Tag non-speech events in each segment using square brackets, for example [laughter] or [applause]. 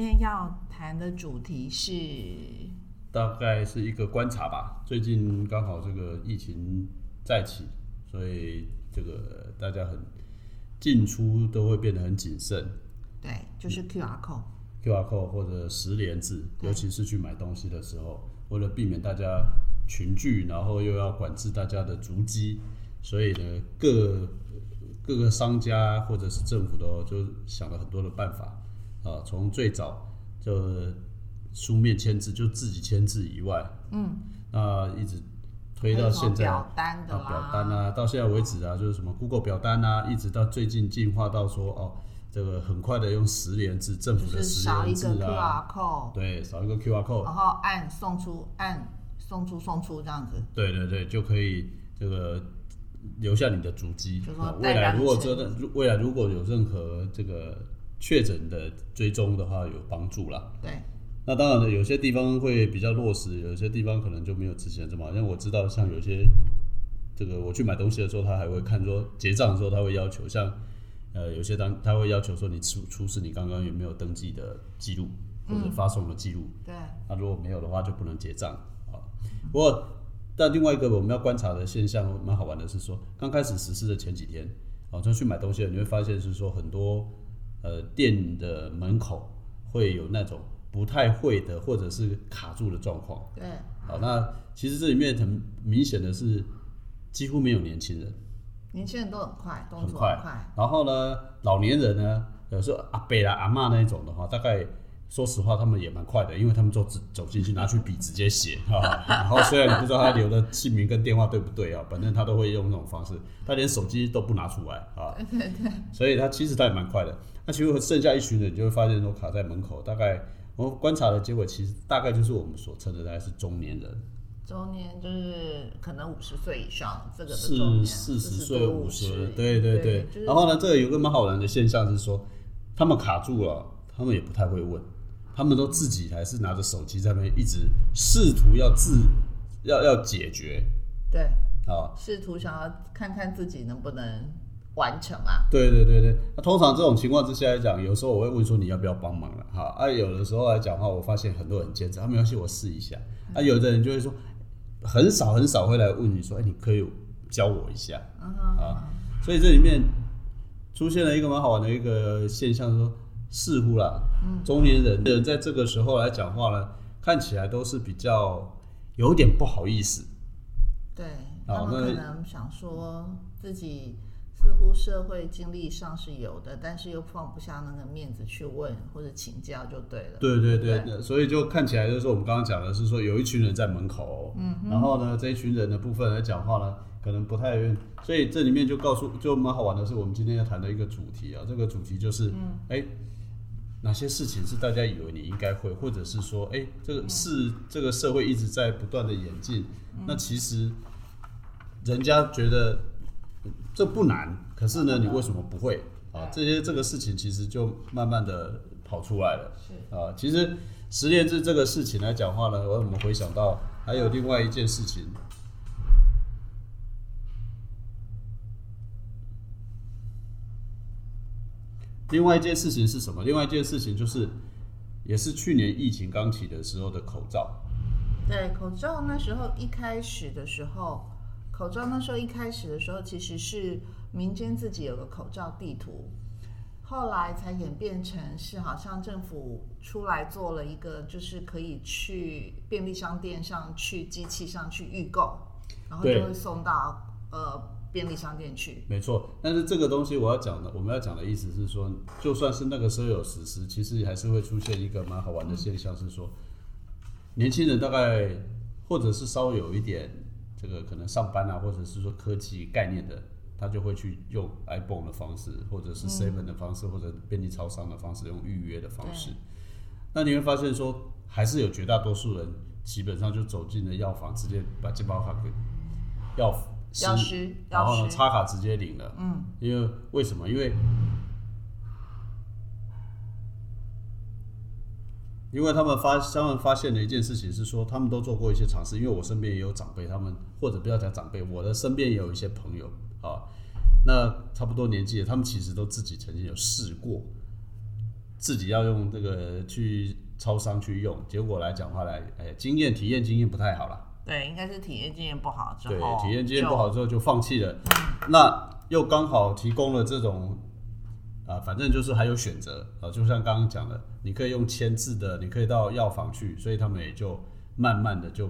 天要谈的主题是，大概是一个观察吧。最近刚好这个疫情再起，所以这个大家很进出都会变得很谨慎对，就是 QR code。，QR code 或者十连制，尤其是去买东西的时候，为了避免大家群聚，然后又要管制大家的足迹，所以呢，各各个商家或者是政府都就想了很多的办法啊，从最早就书面签字，就自己签字以外，嗯，那一直推到现在表单的啊，表单啊，到现在为止啊，就是什么 Google 表单啊，一直到最近进化到说哦，这个很快的用十连制，政府就是的十扫一个连制啊，QR code，对，扫一个 QR code，然后按送出，按送出送出这样子。对对对，就可以这个留下你的足迹就。说未来如果是真的未来如果有任何这个确诊的追踪的话，有帮助啦。对，那当然了，有些地方会比较落实，有些地方可能就没有之前这么好。像我知道，像有些这个我去买东西的时候，他还会看说结账的时候，他会要求像呃有些当他会要求说你出出示你刚刚有没有登记的记录或者发送的记录。对，那如果没有的话，就不能结账啊。不过，但另外一个我们要观察的现象蛮好玩的是说，刚开始实施的前几天，啊，就去买东西了，你会发现是说很多呃店的门口会有那种不太会的或者是卡住的状况。对，好，那其实这里面很明显的是几乎没有年轻人，年轻人都很快，动作很快。快。然后呢，老年人呢，有时候阿伯啦、阿妈那一种的话，大概说实话，他们也蛮快的，因为他们就只走进去拿去笔直接写啊。[laughs] 然后虽然你不知道他留的姓名跟电话对不对啊，反正他都会用那种方式，他连手机都不拿出来啊。对对。所以他其实他也蛮快的。那其实剩下一群人，你就会发现说卡在门口，大概我们观察的结果，其实大概就是我们所称的大概是中年人。中年就是可能五十岁以上，这个的中年四四十岁、五十十，对对对。就是然后呢，这个有个蛮好玩的现象是说，他们卡住了，他们也不太会问，他们都自己还是拿着手机在那边一直试图要自要要解决对，啊。试图想要看看自己能不能完成啊。对对对对，那通常这种情况之下来讲，有时候我会问说你要不要帮忙了哈啊，有的时候来讲的话，我发现很多人坚持，啊没关系，我试一下。啊，有的人就会说，很少很少会来问你说，哎，你可以教我一下。嗯，啊，所以这里面出现了一个蛮好玩的一个现象，说似乎啦，中年人人在这个时候来讲话呢，看起来都是比较有点不好意思，对，好他们可能想说自己似乎社会经历上是有的，但是又放不下那个面子去问或者请教就对了。对对对，对。所以就看起来就是我们刚刚讲的是说有一群人在门口，嗯，然后呢这一群人的部分来讲话呢，可能不太愿意，所以这里面就告诉就蛮好玩的是，我们今天要谈的一个主题啊，这个主题就是，哎、哪些事情是大家以为你应该会，或者是说，哎、这个是这个社会一直在不断的演进，那其实人家觉得嗯这不难，可是呢，你为什么不会？啊？这些这个事情其实就慢慢的跑出来了。是。啊，其实实验制这个事情来讲话呢，我我们回想到还有另外一件事情，另外一件事情是什么？另外一件事情就是，也是去年疫情刚起的时候的口罩。对，口罩那时候一开始的时候，口罩那时候一开始的时候，其实是民间自己有个口罩地图，后来才演变成是好像政府出来做了一个，就是可以去便利商店上去机器上去预购，然后就会送到呃便利商店去。没错，但是这个东西我要讲的，我们要讲的意思是说，就算是那个时候有实施，其实还是会出现一个蛮好玩的现象，是说，年轻人大概或者是稍微有一点这个可能上班啊，或者是说科技概念的，他就会去用 iPhone 的方式，或者是 Seven 的方式，或者便利超商的方式，用预约的方式。那你会发现说，还是有绝大多数人基本上就走进了药房，直接把健保卡给药药师，然后呢，插卡直接领了。嗯，因为为什么？因为因为他们发他们发现了一件事情是说，他们都做过一些尝试。因为我身边也有长辈，他们或者不要讲长辈，我的身边也有一些朋友啊，那差不多年纪的，他们其实都自己曾经有试过，自己要用这个去超商去用，结果来讲话来，哎，经验体验经验不太好了。对，应该是体验经验不好之后对后，，体验经验不好之后就放弃了。那又刚好提供了这种啊，反正就是还有选择啊，就像刚刚讲的，你可以用签字的，你可以到药房去，所以他们也就慢慢的就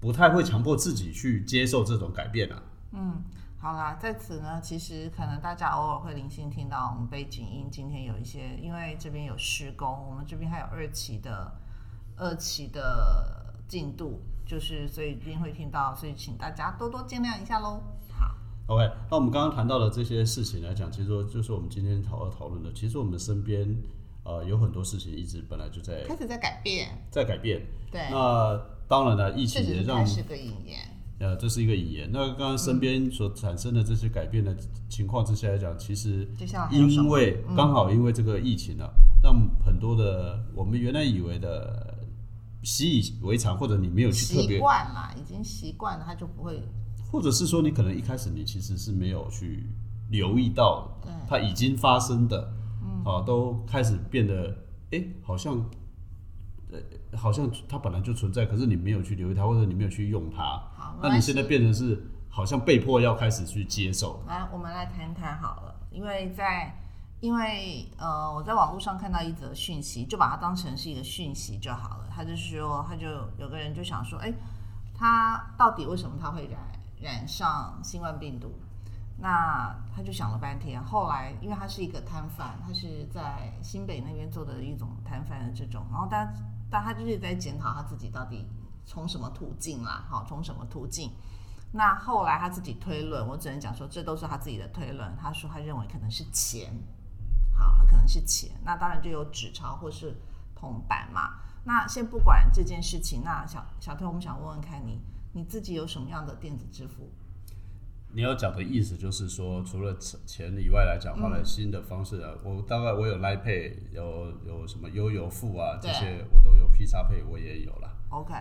不太会强迫自己去接受这种改变了啊。好啦，在此呢，其实可能大家偶尔会零星听到我们背景音，今天有一些，因为这边有施工，我们这边还有二期的二期的进度，就是所以一定会听到，所以请大家多多见谅一下喽。好，OK，那我们刚刚谈到的这些事情来讲，其实说就是我们今天讨讨论的，其实我们身边呃有很多事情一直本来就在开始在改变，在改变。对，那当然了，疫情也让开始个引言。呃，这是一个引言。那刚刚身边所产生的这些改变的情况之下来讲，其实因为刚好因为这个疫情啊，让很多的我们原来以为的习以为常，或者你没有去特习别，惯嘛，已经习惯了，他就不会或者是说你可能一开始你其实是没有去留意到它已经发生的，啊，都开始变得哎、好像。呃，好像它本来就存在，可是你没有去留意它，或者你没有去用它好，那你现在变成是好像被迫要开始去接受。来，我们来谈谈好了，因为在因为呃，我在网络上看到一则讯息，就把它当成是一个讯息就好了。他就是说，他就有个人就想说，哎，他到底为什么他会染染上新冠病毒？那他就想了半天，后来因为他是一个摊贩，他是在新北那边做的一种摊贩的这种，然后他但他就是在检讨他自己到底从什么途径啦，好，从什么途径。那后来他自己推论，我只能讲说这都是他自己的推论。他说他认为可能是钱，好，它可能是钱。那当然就有纸钞或是铜板嘛。那先不管这件事情，那小小推，我们想问问看你，你自己有什么样的电子支付？你要讲的意思就是说，除了钱以外来讲，换了新的方式啊，我大概我有 Line Pay，有有什么悠游付啊，这些我都有，P 叉 Pay 我也有了。OK，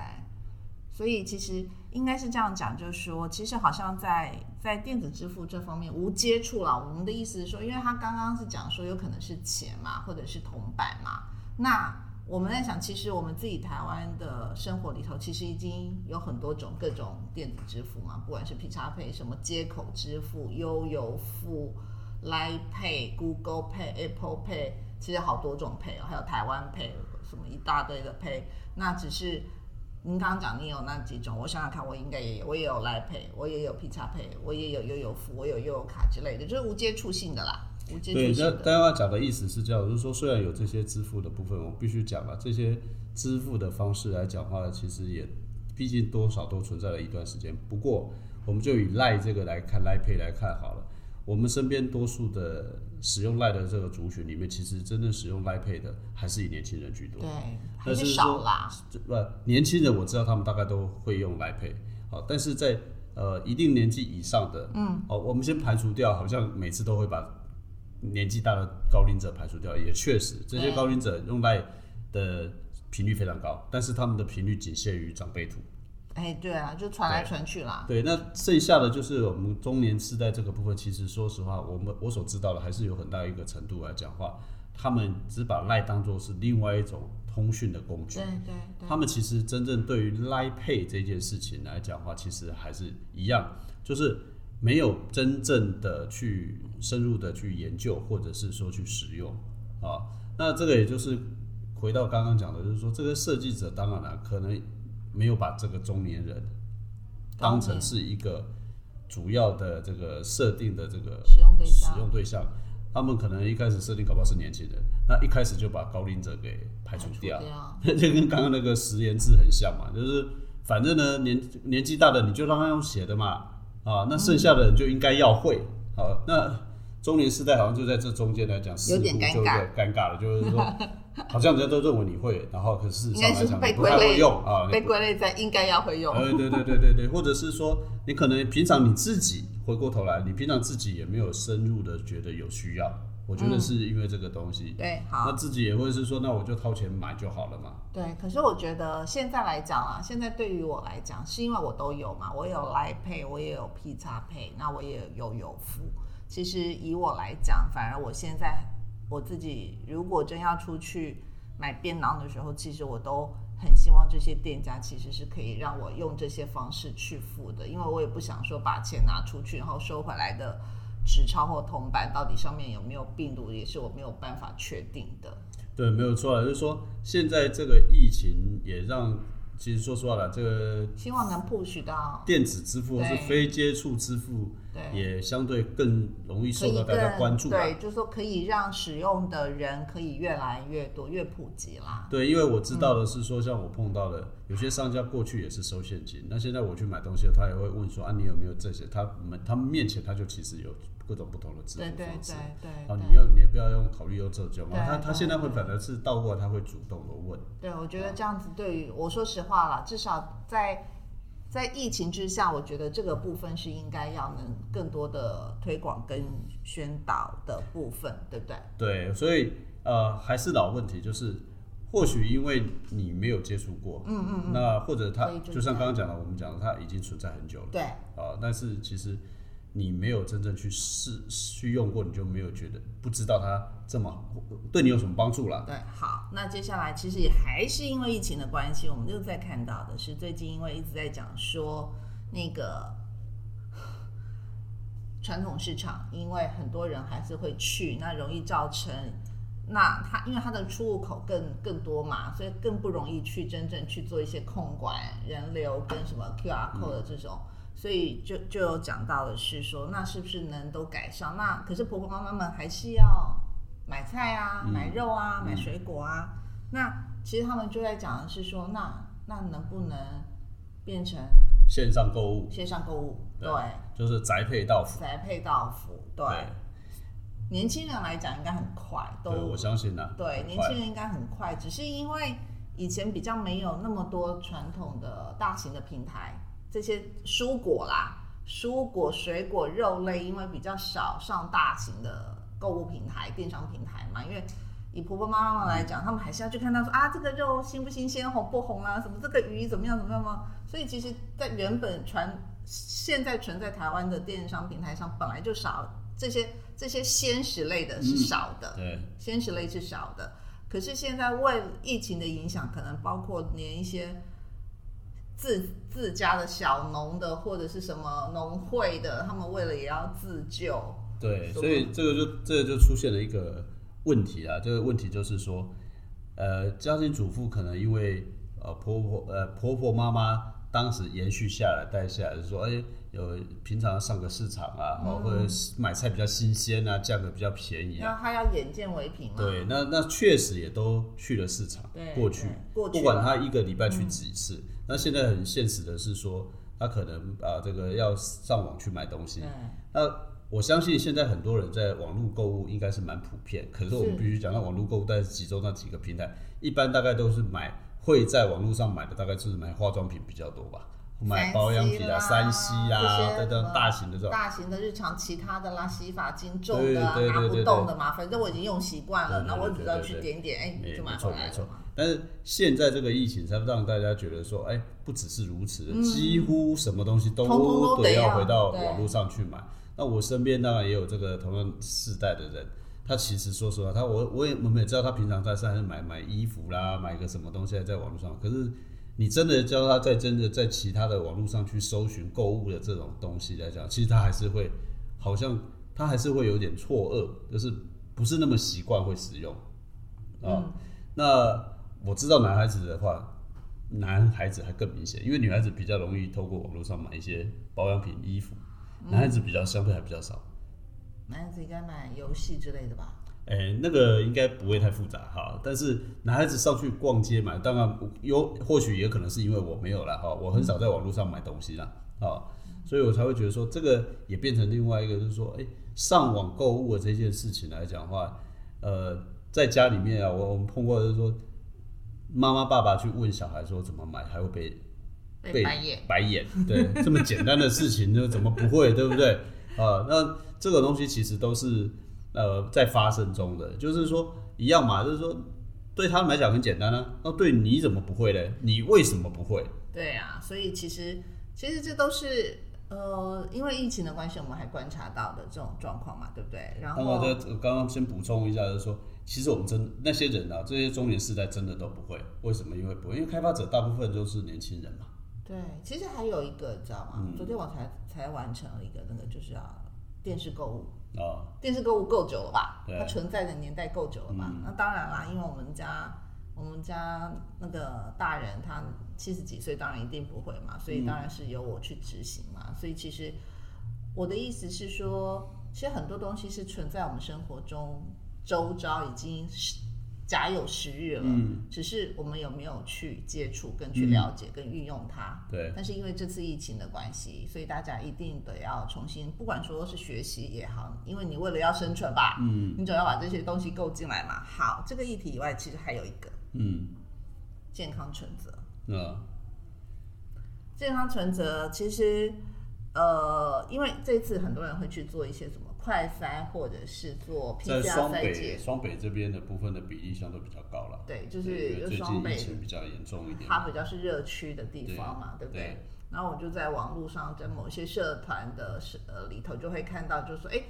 所以其实应该是这样讲，就是说，其实好像在在电子支付这方面无接触啦。我们的意思是说，因为他刚刚是讲说有可能是钱嘛，或者是铜板嘛。那我们在想，其实我们自己台湾的生活里头，其实已经有很多种各种电子支付嘛，不管是 P 叉 Pay、什么接口支付、悠游付、Line Pay、Google Pay、Apple Pay，其实好多种 Pay 哦，还有台湾 Pay，什么一大堆的 Pay。那只是您刚刚讲你有那几种，我想想看，我应该也有，我也有 Line Pay，我也有 P 叉 Pay，我也有悠游付，我有悠游卡之类的，就是无接触性的啦，无接对，那触性的。刚刚讲的意思是这样，就是说虽然有这些支付的部分，我必须讲了，这些支付的方式来讲话呢，其实也毕竟多少都存在了一段时间。不过，我们就以赖这个来看，赖 Pay 来看好了。我们身边多数的使用赖的这个族群里面，其实真正使用赖 Pay 的还是以年轻人居多。对，还但是是少啦。这不年轻人我知道他们大概都会用来配，好，但是在呃一定年纪以上的，嗯，哦，我们先排除掉，好像每次都会把年纪大的高龄者排除掉，也确实这些高龄者用来的频率非常高，但是他们的频率仅限于长辈图。哎，对啊，就传来传去啦。对，那剩下的就是我们中年世代这个部分，其实说实话，我们我所知道的还是有很大一个程度来讲话，他们只把赖当做是另外一种通讯的工具对。对对，他们其实真正对于 Line Pay 这件事情来讲的话，其实还是一样，就是没有真正的去深入的去研究，或者是说去使用啊。那这个也就是回到刚刚讲的，就是说这个设计者当然了，可能没有把这个中年人当成是一个主要的这个设定的这个使用对象使用对象。他们可能一开始设定搞不好是年轻人，那一开始就把高龄者给排除掉。掉。[laughs] 就跟刚刚那个十连字很像嘛，就是反正呢年年纪大的你就让他用写的嘛，啊，那剩下的人就应该要会，好，那中年时代好像就在这中间来讲，似有乎就有点尴尬点尴尬了，就是说 [laughs] 好像人家都认为你会，然后可是应该是上来讲被归类用啊，被归类在应该要会用。呃，对对对对对，或者是说你可能平常你自己回过头来，你平常自己也没有深入的觉得有需要，我觉得是因为这个东西，对，好那，自己也会是说，那我就掏钱买就好了嘛。对。可是我觉得现在来讲啊，现在对于我来讲，是因为我都有嘛，我有来配，我也有 P 叉配，那我也有悠游付。其实以我来讲，反而我现在我自己如果真要出去买便当的时候，其实我都很希望这些店家其实是可以让我用这些方式去付的，因为我也不想说把钱拿出去，然后收回来的纸钞或铜板到底上面有没有病毒，也是我没有办法确定的。对，没有错啊，就是说现在这个疫情也让，其实说实话了，这个希望能 push 到电子支付或是非接触支付，对也相对更容易受到大家关注。对，就是说可以让使用的人可以越来越多，越普及啦。对，因为我知道的是说，像我碰到的有些商家过去也是收现金，那现在我去买东西，他也会问说啊，你有没有这些？他们他们面前他就其实有各种不同的支付对对方式。对对对，对你要你也不要用考虑用这种？他他现在会对反而是倒过来，他会主动的问。对，我觉得这样子对于我说实话了，至少在在疫情之下，我觉得这个部分是应该要能更多的推广跟宣导的部分，对不对？对，所以呃，还是老问题，就是或许因为你没有接触过，嗯嗯嗯，那或者它就就像刚刚讲的，我们讲的它已经存在很久了，对，啊，但是其实你没有真正去试去用过，你就没有觉得不知道它这么对你有什么帮助啦。对，好，那接下来其实也还是因为疫情的关系，我们又在看到的是最近因为一直在讲说那个传统市场，因为很多人还是会去，那容易造成那它因为它的出入口更更多嘛，所以更不容易去真正去做一些控管人流跟什么 QR code 的这种。所以就就有讲到的是说，那是不是能都改善？那可是婆婆妈妈们还是要买菜啊、买肉啊、买水果啊。那其实他们就在讲的是说，那那能不能变成线上购物线上购物？对对，就是宅配到府，宅配到府。对，对年轻人来讲应该很快，都，我相信呢、对，年轻人应该很快，只是因为以前比较没有那么多传统的大型的平台，这些蔬果啦、蔬果、水果、肉类，因为比较少上大型的购物平台、电商平台嘛，因为。以婆婆妈妈来讲，他们还是要去看到说啊，这个肉新不新鲜、红不红啊，什么这个鱼怎么样怎么样吗？所以其实，在原本传现在存在台湾的电商平台上，本来就少这些这些鲜食类的是少的，对，鲜食类是少的，可是现在为疫情的影响，可能包括连一些自自家的小农的或者是什么农会的，他们为了也要自救，对，所以这个就这个就出现了一个问题啊，这个问题就是说，呃，家庭主妇可能因为呃婆婆呃婆婆妈妈当时延续下来带下来，就说哎有平常上个市场啊，哦或者是买菜比较新鲜啊，价格比较便宜啊，那他要眼见为凭嘛。对，那那确实也都去了市场对，过去，过去不管他一个礼拜去几次，那现在很现实的是说，他可能啊这个要上网去买东西，那我相信现在很多人在网络购物应该是蛮普遍，可是我们必须讲到网络购物，但是集中那几个平台，一般大概都是买会在网络上买的，大概就是买化妆品比较多吧，买保养品啊、三 C 啊，些等等大型的这种。大型的日常其他的啦，洗发精重的啊，不动的嘛，反正我已经用习惯了，那我只要去点点，哎，没就买没错没错回来了。但是现在这个疫情才让大家觉得说，哎，不只是如此几乎什么东西都得要回到网络上去买。那我身边当然也有这个同样世代的人，他其实说实话，他我我也我们也知道他平常在上海买买衣服啦，买个什么东西在网络上，可是你真的教他在真的在其他的网络上去搜寻购物的这种东西来讲，其实他还是会好像他还是会有点错愕，就是不是那么习惯会使用啊。那我知道男孩子的话，男孩子还更明显，因为女孩子比较容易透过网络上买一些保养品、衣服，男孩子比较相对还比较少。男孩子应该买游戏之类的吧？哎、那个应该不会太复杂哈，但是男孩子上去逛街买，当然有或许也可能是因为我没有了哈，我很少在网络上买东西啦，啊，所以我才会觉得说这个也变成另外一个，就是说，哎、上网购物的这件事情来讲的话，呃，在家里面啊，我我们碰过就是说，妈妈爸爸去问小孩说怎么买，还会被被白眼。白眼，对，这么简单的事情就怎么不会，对不对？啊，那这个东西其实都是呃在发生中的，就是说一样嘛，就是说对他们来讲很简单啊，那对你怎么不会呢？你为什么不会？对啊，所以其实其实这都是呃，因为疫情的关系，我们还观察到的这种状况嘛，对不对？然后这刚刚先补充一下，就是说，其实我们真那些人啊，这些中年世代真的都不会，为什么？因为不会，因为开发者大部分都是年轻人嘛。对，其实还有一个，你知道吗？嗯昨天我才才完成了一个那个，就是要电视购物。啊，电视购物够久了吧？它存在的年代够久了吧？嗯那当然啦，因为我们家我们家那个大人他七十几岁，当然一定不会嘛，所以当然是由我去执行嘛。所以其实我的意思是说，其实很多东西是存在我们生活中周遭已经是假有时日了，嗯只是我们有没有去接触、跟去了解、跟运用它。对，但是因为这次疫情的关系，所以大家一定得要重新，不管说是学习也好，因为你为了要生存吧，嗯你总要把这些东西购进来嘛。好，这个议题以外，其实还有一个嗯，健康存折。嗯健康存折其实，呃，因为这次很多人会去做一些什么快筛，或者是做在 PCR 双北筛检，双北这边的部分的比例相对比较高了，对，就因是为最近疫就双北情比较严重一点。它比较是热区的地方嘛，对不对？对然后我就在网络上，在某些社团的社呃里头就会看到，就说，哎，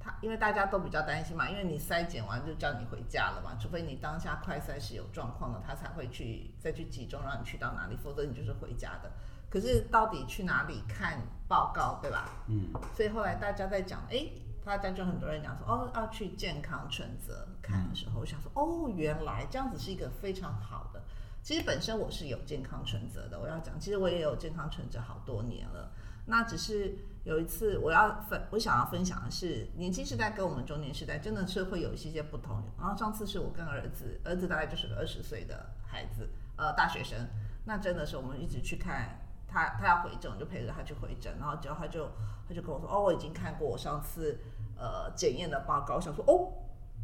他因为大家都比较担心嘛，因为你筛检完就叫你回家了嘛，除非你当下快筛是有状况的，他才会去再去集中让你去到哪里，否则你就是回家的。可是到底去哪里看报告，对吧？嗯，所以后来大家在讲，哎，大家就很多人讲说，哦，要去健康存折看的时候，我想说，哦，原来这样子是一个非常好的。其实本身我是有健康存折的，我要讲，其实我也有健康存折好多年了。那只是有一次我要分，我想要分享的是，年轻时代跟我们中年时代真的是会有一些些不同。然后上次是我跟儿子，儿子大概就是个二十岁的孩子，呃，大学生。那真的是我们一直去看他，他要回诊，我就陪着他去回诊，然后之后他就他就跟我说，哦，我已经看过我上次呃检验的报告，我想说，哦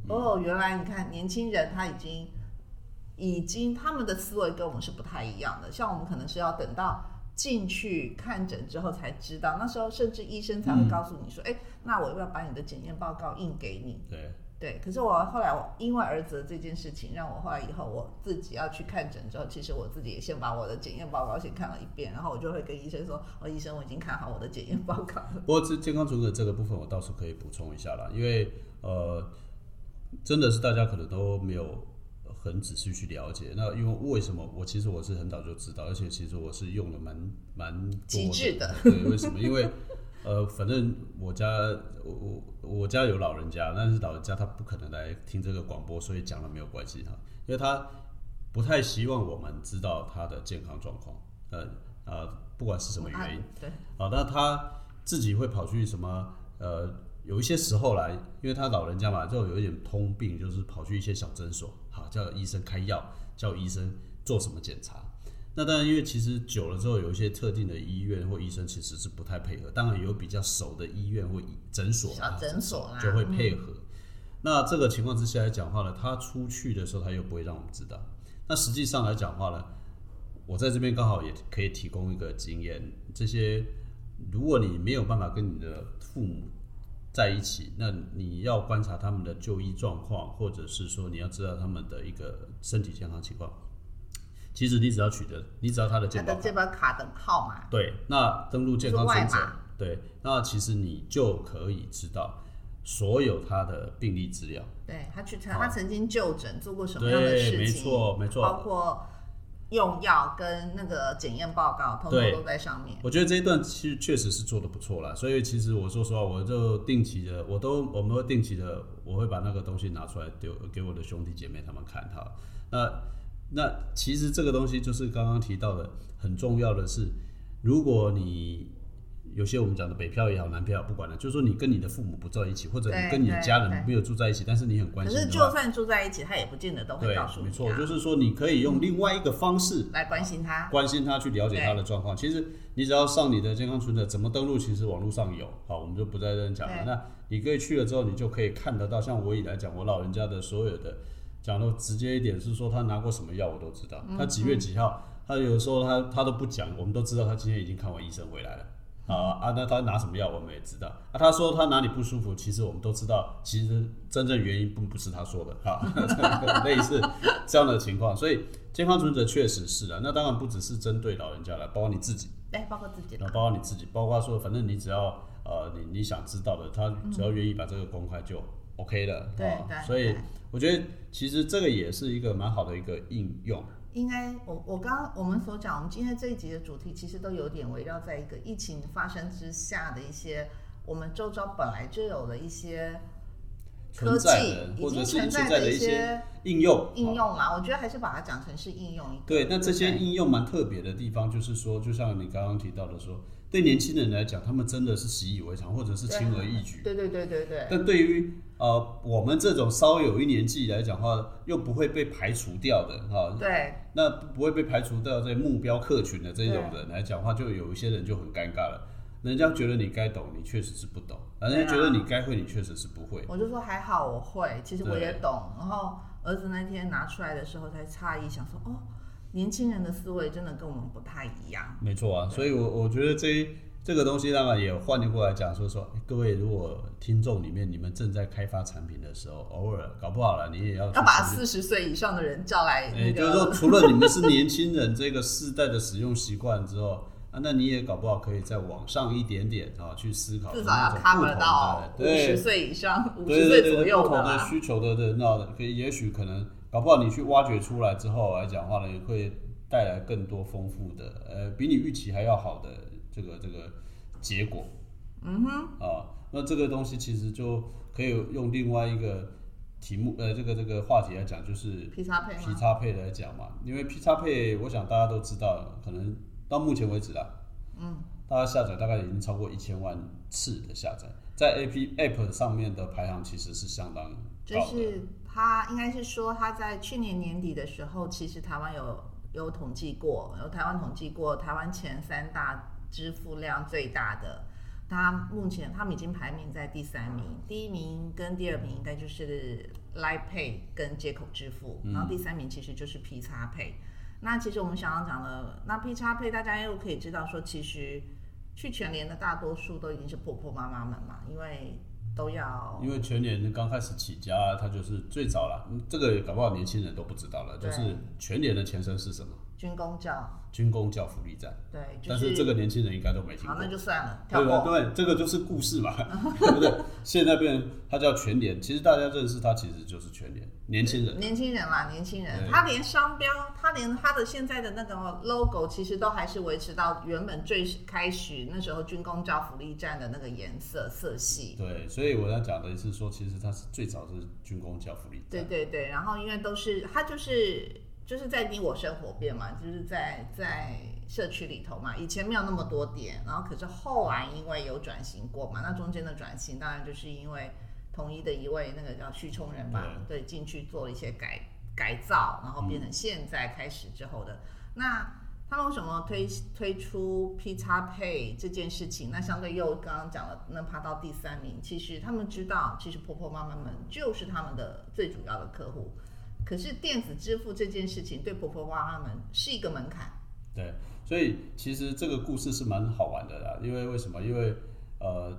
哦，原来你看年轻人他已经已经他们的思维跟我们是不太一样的，像我们可能是要等到进去看诊之后才知道，那时候甚至医生才会告诉你说，哎、那我要不要把你的检验报告印给你？对，对，可是我后来我因为儿子的这件事情，让我后来以后我自己要去看诊之后，其实我自己也先把我的检验报告先看了一遍，然后我就会跟医生说，哦，医生我已经看好我的检验报告了。不过这健康存折这个部分，我倒是可以补充一下啦，因为呃，真的是大家可能都没有很仔细去了解。那因为为什么我其实我是很早就知道，而且其实我是用了蛮蛮多极致的。对，为什么？因为呃，反正我家我我我家有老人家，但是老人家他不可能来听这个广播，所以讲了没有关系哈，因为他不太希望我们知道他的健康状况，呃呃，不管是什么原因。啊对，啊，那他自己会跑去什么？呃，有一些时候来，因为他老人家嘛，就有一点通病，就是跑去一些小诊所，好叫医生开药，叫医生做什么检查。那当然，因为其实久了之后，有一些特定的医院或医生其实是不太配合。当然，有比较熟的医院或诊所小啦，诊所啦就会配合。那这个情况之下来讲话呢，他出去的时候，他又不会让我们知道。那实际上来讲话呢，我在这边刚好也可以提供一个经验，这些如果你没有办法跟你的父母在一起，那你要观察他们的就医状况，或者是说你要知道他们的一个身体健康情况。其实你只要取得，你只要他的他健保卡，的号码，对，那登录健康存折就是外码，对，那其实你就可以知道所有他的病历资料。对他去好他曾经就诊做过什么样的对事情，没错没错包括用药跟那个检验报告，通通都在上面。我觉得这一段其实确实是做的不错啦，所以其实我说实话，我就定期的，我都我们会定期的，我会把那个东西拿出来丢给我的兄弟姐妹他们看哈。那那其实这个东西就是刚刚提到的，很重要的是，如果你有些我们讲的北漂也好，南漂也好不管了，就是说你跟你的父母不在一起，或者你跟你的家人没有住在一起，但是你很关心可是就算住在一起，他也不见得都会对告诉，你、啊。没错，就是说你可以用另外一个方式来关心他。关心他，去了解他的状况。其实你只要上你的健康存折，怎么登录，其实网络上有，好，我们就不在这边讲了。那你可以去了之后，你就可以看得到。像我以来讲，我老人家的所有的，讲的直接一点是说他拿过什么药，我都知道。嗯他几月几号，他有时候他他都不讲，我们都知道他今天已经看完医生回来了。啊啊，那他拿什么药我们也知道啊。他说他哪里不舒服，其实我们都知道，其实真正原因并不是他说的哈，[laughs] 类似这样的情况。所以健康存折确实是啊，那当然不只是针对老人家了，包括你自己，对，包括自己的然后包括你自己，包括说，反正你只要呃你你想知道的，他只要愿意把这个公开就 OK 了。对哦对所以我觉得其实这个也是一个蛮好的一个应用。应该，我我刚刚我们所讲，我们今天这一集的主题其实都有点围绕在一个疫情发生之下的一些我们周遭本来就有的一些科技已经或者是存在的一些些应用，哦应用啦。我觉得还是把它讲成是应用一个。对，那这些应用蛮特别的地方，就是说，就像你刚刚提到的说，对年轻人来讲，他们真的是习以为常，或者是轻而易举。对对对对对，但对于呃我们这种稍微有一年纪来讲的话，又不会被排除掉的哈、对那不会被排除掉在目标客群的这种人来讲话，就有一些人就很尴尬了。人家觉得你该懂，你确实是不懂；人家觉得你该会，你确实是不会。我就说还好我会，其实我也懂。然后儿子那天拿出来的时候才诧异，想说哦，年轻人的思维真的跟我们不太一样。没错啊，所以我我觉得这一这个东西当然也换过来讲，说说各位如果听众里面你们正在开发产品的时候，偶尔搞不好了，你也要去要把四十岁以上的人叫来哎，那就是说，除了你们是年轻人这个世代的使用习惯之后，啊，那你也搞不好可以再往上一点点啊，去思考至少要 cover 到五十岁以上、五十岁左对对对不同的右的啦。需求的人，那可以也许可能搞不好你去挖掘出来之后来讲话呢，也会带来更多丰富的，呃，比你预期还要好的这个这个结果。嗯哼，啊，那这个东西其实就可以用另外一个题目，呃，这个这个话题来讲，就是劈叉配吗？劈叉配来讲嘛，因为劈叉配，我想大家都知道，可能到目前为止啦，嗯，大家下载大概已经超过一千万次的下载，在 A P App 上面的排行其实是相当就高的。是他应该是说他在去年年底的时候，其实台湾有有统计过，有台湾统计过台湾前三大支付量最大的。他目前他们已经排名在第三名，第一名跟第二名应该就是 Line Pay 跟接口支付，然后第三名其实就是 P 叉 Pay。那其实我们想要讲的，那 P 叉 Pay 大家又可以知道说，其实去全联的大多数都已经是婆婆妈妈们嘛，因为都要因为全联刚开始起家，它就是最早了，嗯这个搞不好年轻人都不知道了，就是全联的前身是什么？军工教，军工教福利站，对，就但是这个年轻人应该都没听好，过那。就算了，跳对吧？过。对，这个就是故事嘛，[laughs] 对不对？现在变成它叫全联，其实大家认识他其实就是全联，年轻人。年轻人啦，年轻人，他连商标，他连他的现在的那个 logo，其实都还是维持到原本最开始那时候军工教福利站的那个颜色色系。对，所以我要讲的是说，其实它是最早是军工教福利站。对对对，然后因为都是他就是就是在你我生活边嘛，就是在在社区里头嘛，以前没有那么多点，然后可是后来因为有转型过嘛，那中间的转型当然就是因为统一的一位那个叫徐冲人吧，对，进去做了一些改改造，然后变成现在开始之后的、那。他们为什么推推出 P 叉 Pay 这件事情？那相对又刚刚讲了，能爬到第三名，其实他们知道，其实婆婆妈妈们就是他们的最主要的客户。可是电子支付这件事情对婆婆妈妈们是一个门槛，对，所以其实这个故事是蛮好玩的啦。因为为什么？因为呃，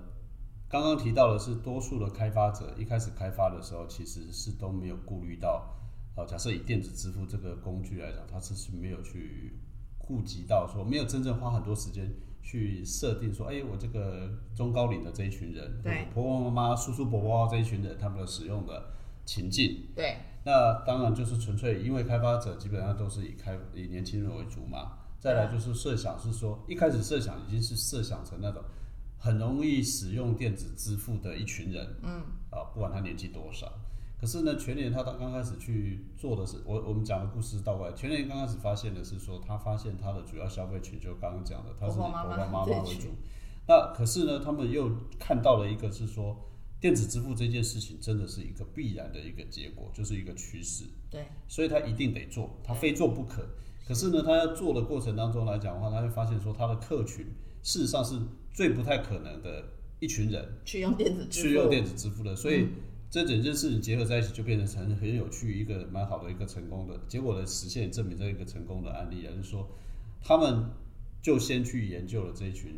刚刚提到的是，多数的开发者一开始开发的时候，其实是都没有顾虑到，呃，假设以电子支付这个工具来讲，它是是没有去顾及到说，没有真正花很多时间去设定说，哎，我这个中高龄的这一群人，对婆婆妈妈、叔叔伯伯这一群人，他们的使用的情境。对那当然就是纯粹因为开发者基本上都是以开以年轻人为主嘛。再来就是设想是说，一开始设想已经是设想成那种很容易使用电子支付的一群人，嗯，啊，不管他年纪多少。可是呢，全年他刚刚开始去做的是，我我们讲的故事倒过来，全年刚开始发现的是说，他发现他的主要消费群就刚刚讲的，他是以婆婆妈妈为主。那可是呢，他们又看到了一个是说，电子支付这件事情真的是一个必然的一个结果，就是一个趋势。对所以他一定得做，他非做不可。可是呢，他要做的过程当中来讲的话，他会发现说，他的客群事实上是最不太可能的一群人去用电子支付，去用电子支付的，所以这整件事情结合在一起，就变成很很有趣，一个蛮好的一个成功的结果的实现，证明这一个成功的案例也，就是说他们就先去研究了这一群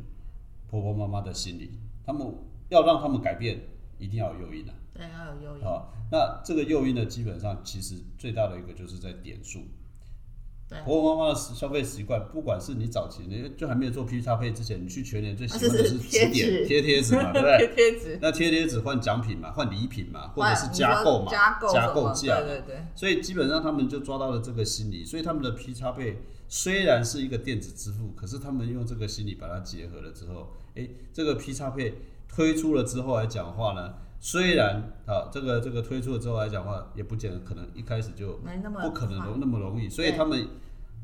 婆婆妈妈的心理，他们要让他们改变，一定要有诱因啊。对要有诱因，啊，那这个诱因呢，基本上其实最大的一个就是在点数。对，婆婆妈妈的消费习惯，不管是你早期你就还没有做 P 叉配之前，你去全年最喜欢的是贴纸点贴贴纸嘛，[laughs] 对不对？贴贴纸，那贴贴纸换奖品嘛，换礼品嘛，或者是加购嘛，加购加购价，对对对，所以基本上他们就抓到了这个心理，所以他们的 P 叉配虽然是一个电子支付，可是他们用这个心理把它结合了之后，哎，这个 P 叉配推出了之后来讲话呢，虽然啊这个这个推出了之后来讲的话，也不见得可能一开始就没那么不可能容那么容易，所以他们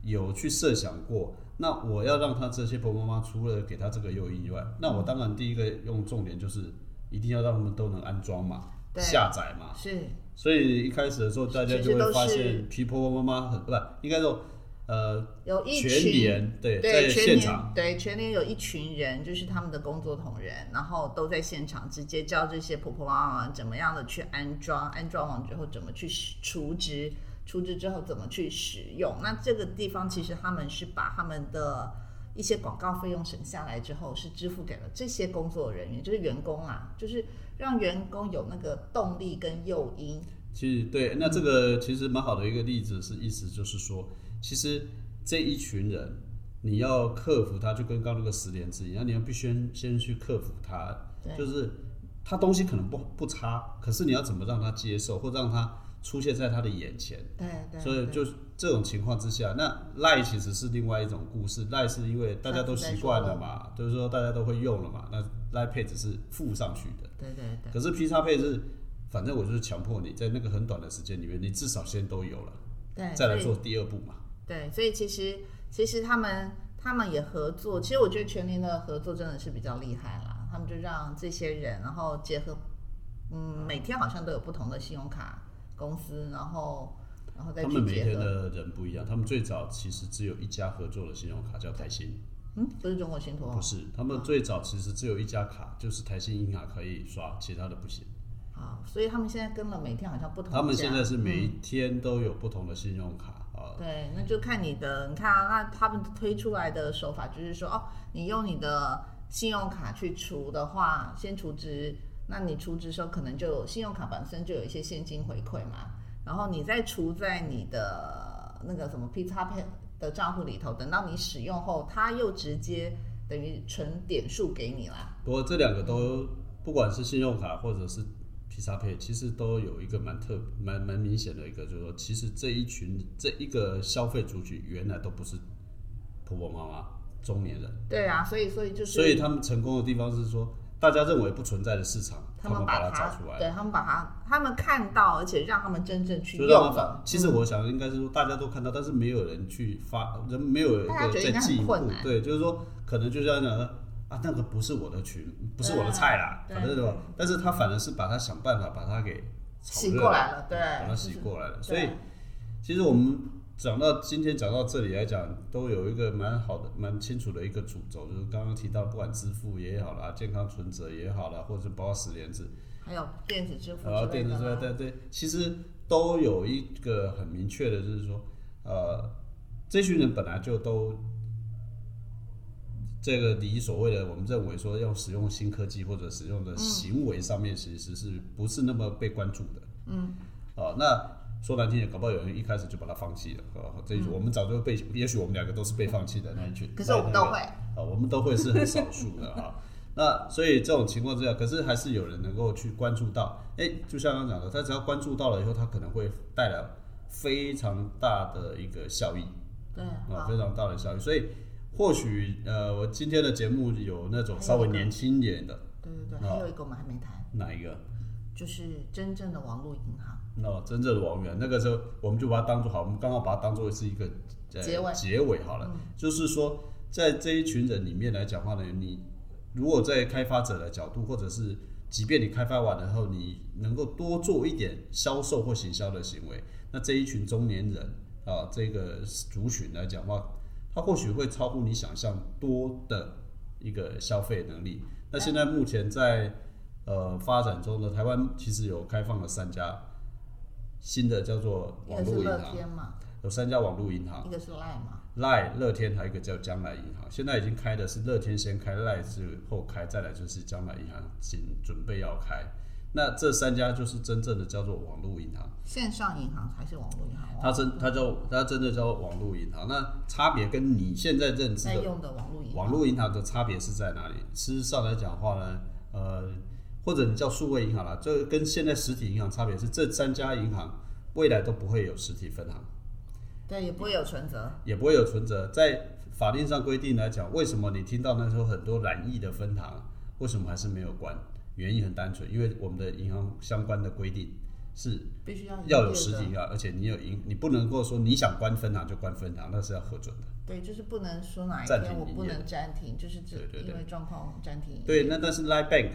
有去设想过。那我要让他这些婆婆妈妈除了给他这个诱因以外，那我当然第一个用重点就是一定要让他们都能安装嘛，下载嘛，是。所以一开始的时候，大家就会发现皮婆婆妈妈很不应该说，呃，有一群年对对全年对全年有一群人，就是他们的工作同仁，然后都在现场直接教这些婆婆妈妈怎么样的去安装，安装完之后怎么去使储值，储值之后怎么去使用。那这个地方其实他们是把他们的一些广告费用省下来之后，是支付给了这些工作人员，就是员工啊，就是让员工有那个动力跟诱因。其实对，那这个其实蛮好的一个例子，是意思就是说，其实这一群人，你要克服他，就跟刚刚那个十连制一样，你要必须先先去克服他，对就是他东西可能不不差，可是你要怎么让他接受，或让他出现在他的眼前。对对，所以就这种情况之下，那赖其实是另外一种故事。赖是因为大家都习惯了嘛，就是说大家都会用了嘛，那赖配置是附上去的。对对对。可是 P 叉配置，反正我就是强迫你在那个很短的时间里面，你至少先都有了，对，再来做第二步嘛。对，所以其实其实他们他们也合作，其实我觉得全联的合作真的是比较厉害啦。他们就让这些人，然后结合，嗯，每天好像都有不同的信用卡公司，然后然后再他们每。天的人不一样，他们最早其实只有一家合作的信用卡叫台新，嗯，不是中国信托哦不，是，他们最早其实只有一家卡，就是台新银卡可以刷，其他的不行。好，所以他们现在跟了每天好像不同。他们现在是每嗯一天都有不同的信用卡啊，对，那就看你的，你看啊，那他们推出来的手法就是说，哦，你用你的信用卡去除的话，先除值，那你除值的时候可能就有信用卡本身就有一些现金回馈嘛，然后你再除在你的那个什么 P 叉 Pay 的账户里头，等到你使用后，它又直接等于存点数给你啦。不过这两个都不管是信用卡或者是 P 叉配，其实都有一个蛮特蛮蛮明显的一个，就是说，其实这一群这一个消费族群原来都不是婆婆妈妈、中年人，对啊，所以所以就是，所以他们成功的地方是说，大家认为不存在的市场，他们把把它找出来。对他们把它，他们看到，而且让他们真正去就用了。其实我想应该是说大家都看到，但是没有人去发，人没有在进一步。对，就是说可能就像讲的啊，那个不是我的群，不是我的菜啦，反正？但是他反而是把他想办法把他给炒洗过来了，对，把它就是洗过来了。所以其实我们讲到今天讲到这里来讲，都有一个蛮好的、蛮清楚的一个主轴，就是刚刚提到，不管支付也好啦，健康存折也好啦，或者包括十连制，还有电子支付然后之类的电子支付，啦对对，其实都有一个很明确的，就是说，呃，这群人本来就都这个你所谓的我们认为说要使用新科技或者使用的行为上面，其实是不是那么被关注的？嗯，啊，那说难听点，搞不好有人一开始就把它放弃了，啊，这一我们早就被，也许我们两个都是被放弃的那一群，可是我们都会，啊，我们都会是很少数的啊。那所以这种情况之下，可是还是有人能够去关注到，哎，就像刚刚讲的，他只要关注到了以后，他可能会带来非常大的一个效益。对，啊，好，非常大的效益。所以或许呃，我今天的节目有那种稍微年轻一点的，对对对，啊。还有一个我们还没谈，哪一个？就是真正的网络银行，哦真正的网源，那个时候我们就把它当做好，我们刚好把它当做是一个、呃、结尾。结尾好了。就是说，在这一群人里面来讲话呢，你如果在开发者的角度，或者是即便你开发完了后，你能够多做一点销售或行销的行为，那这一群中年人啊，这个族群来讲话，他或许会超乎你想象多的一个消费能力。那现在目前在呃发展中的台湾，其实有开放了三家新的叫做网络银行，有三家网络银行一，个是赖嘛，赖乐天还有一个叫将来银行，现在已经开的是乐天先开，赖之后开，再来就是将来银行紧准备要开。那这三家就是真正的叫做网络银行，线上银行还是网络银行？它真它叫它真的叫网络银行。那差别跟你现在认知的在用的网络银行，网络银行的差别是在哪里？事实上来讲话呢，呃，或者你叫数位银行啦，这跟现在实体银行差别是，这三家银行未来都不会有实体分行，对，也不会有存折。也不会有存折。在法令上规定来讲，为什么你听到那时候很多染疫的分行，为什么还是没有关？原因很单纯，因为我们的银行相关的规定是必须要要有实体银行，而且你有银，你不能够说你想关分行就关分行，那是要核准的。对，就是不能说哪一暂天我不能暂停，就是只对对对因为状况暂停。对，那但是 Line Bank、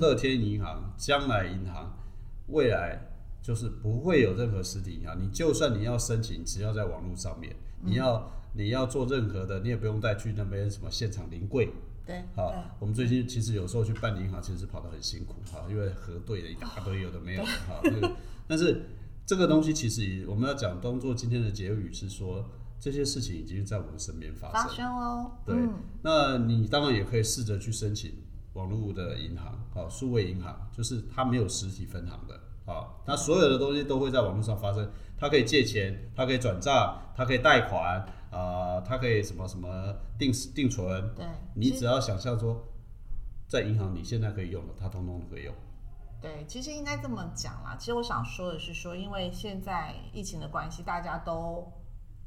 乐嗯天银行、将来银行，未来就是不会有任何实体银行。你就算你要申请，只要在网络上面，嗯你要你要做任何的，你也不用再去那边什么现场临柜。对好对，我们最近其实有时候去办银行，其实是跑得很辛苦哈，因为核对了一大堆，有的没有的哈。那个，[laughs] 但是这个东西其实也我们要讲当做今天的结语是说，这些事情已经在我们身边发发生。生喽。对，嗯那你当然也可以试着去申请网络的银行，好，数位银行，就是它没有实体分行的，好，它所有的东西都会在网络上发生，他可以借钱，他可以转账，他可以贷款，啊、他可以什么什么定定存，对，你只要想象说，在银行你现在可以用的，他通通都可以用。对，其实应该这么讲啦。其实我想说的是说，因为现在疫情的关系，大家都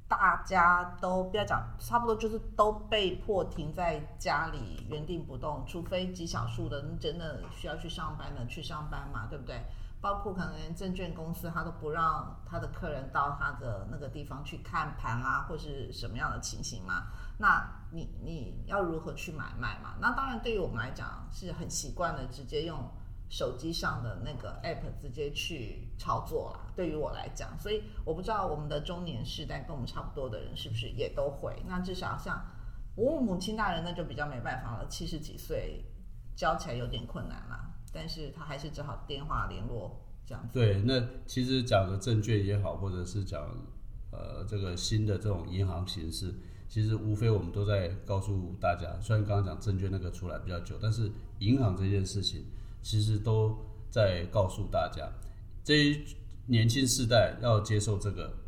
大家都不要讲，差不多就是都被迫停在家里原地不动，除非极少数的你真的需要去上班的去上班嘛，对不对？包括可能连证券公司他都不让他的客人到他的那个地方去看盘啊，或是什么样的情形嘛？那你你要如何去买卖嘛？那当然对于我们来讲是很习惯的，直接用手机上的那个 app 直接去操作啦。对于我来讲，所以我不知道我们的中年世代跟我们差不多的人是不是也都会。那至少像我母亲大人那就比较没办法了，七十几岁教起来有点困难啦。但是他还是只好电话联络这样子。对，那其实讲的证券也好，或者是讲呃这个新的这种银行形式，其实无非我们都在告诉大家，虽然刚刚讲证券那个出来比较久，但是银行这件事情其实都在告诉大家，这一年轻世代要接受这个。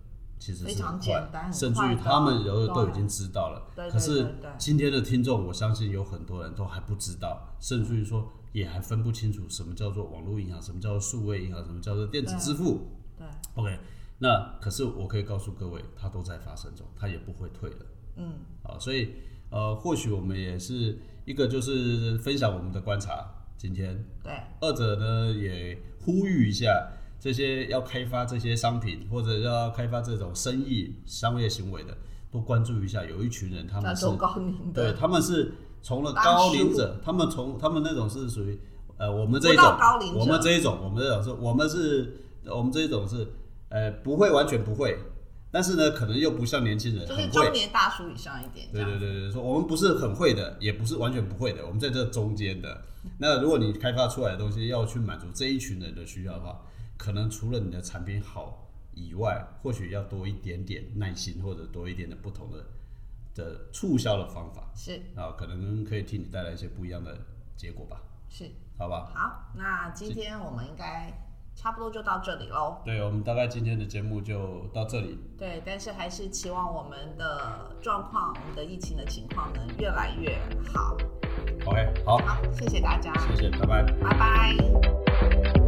其实非是很常简单快，甚至于他们有的都已经知道了。对对可是今天的听众，我相信有很多人都还不知道，甚至于说也还分不清楚什么叫做网络银行，什么叫做数位银行，什么叫做电子支付。对，OK，那可是我可以告诉各位，它都在发生中，它也不会退的。嗯，啊，所以呃，或许我们也是一个就是分享我们的观察，今天对，二者呢也呼吁一下这些要开发这些商品或者要开发这种生意商业行为的，多关注一下，有一群人他们是高龄对，他们是从了高龄者，他们从他们那种是属于呃我们这一种高龄，我们这一种，我们这种是，我们是，我们这一种是呃不会完全不会，但是呢可能又不像年轻人就是中。年大叔以上一点对。对对对，说我们不是很会的，也不是完全不会的，我们在这中间的。那如果你开发出来的东西要去满足这一群人的需要的话，可能除了你的产品好以外，或许要多一点点耐心，或者多一点的不同的的促销的方法是啊，可能可以替你带来一些不一样的结果吧，是，好吧？好，那今天我们应该差不多就到这里喽。对，我们大概今天的节目就到这里。对，但是还是期望我们的状况，我们的疫情的情况能越来越好。OK，好，好，谢谢大家，谢谢，拜拜。拜拜。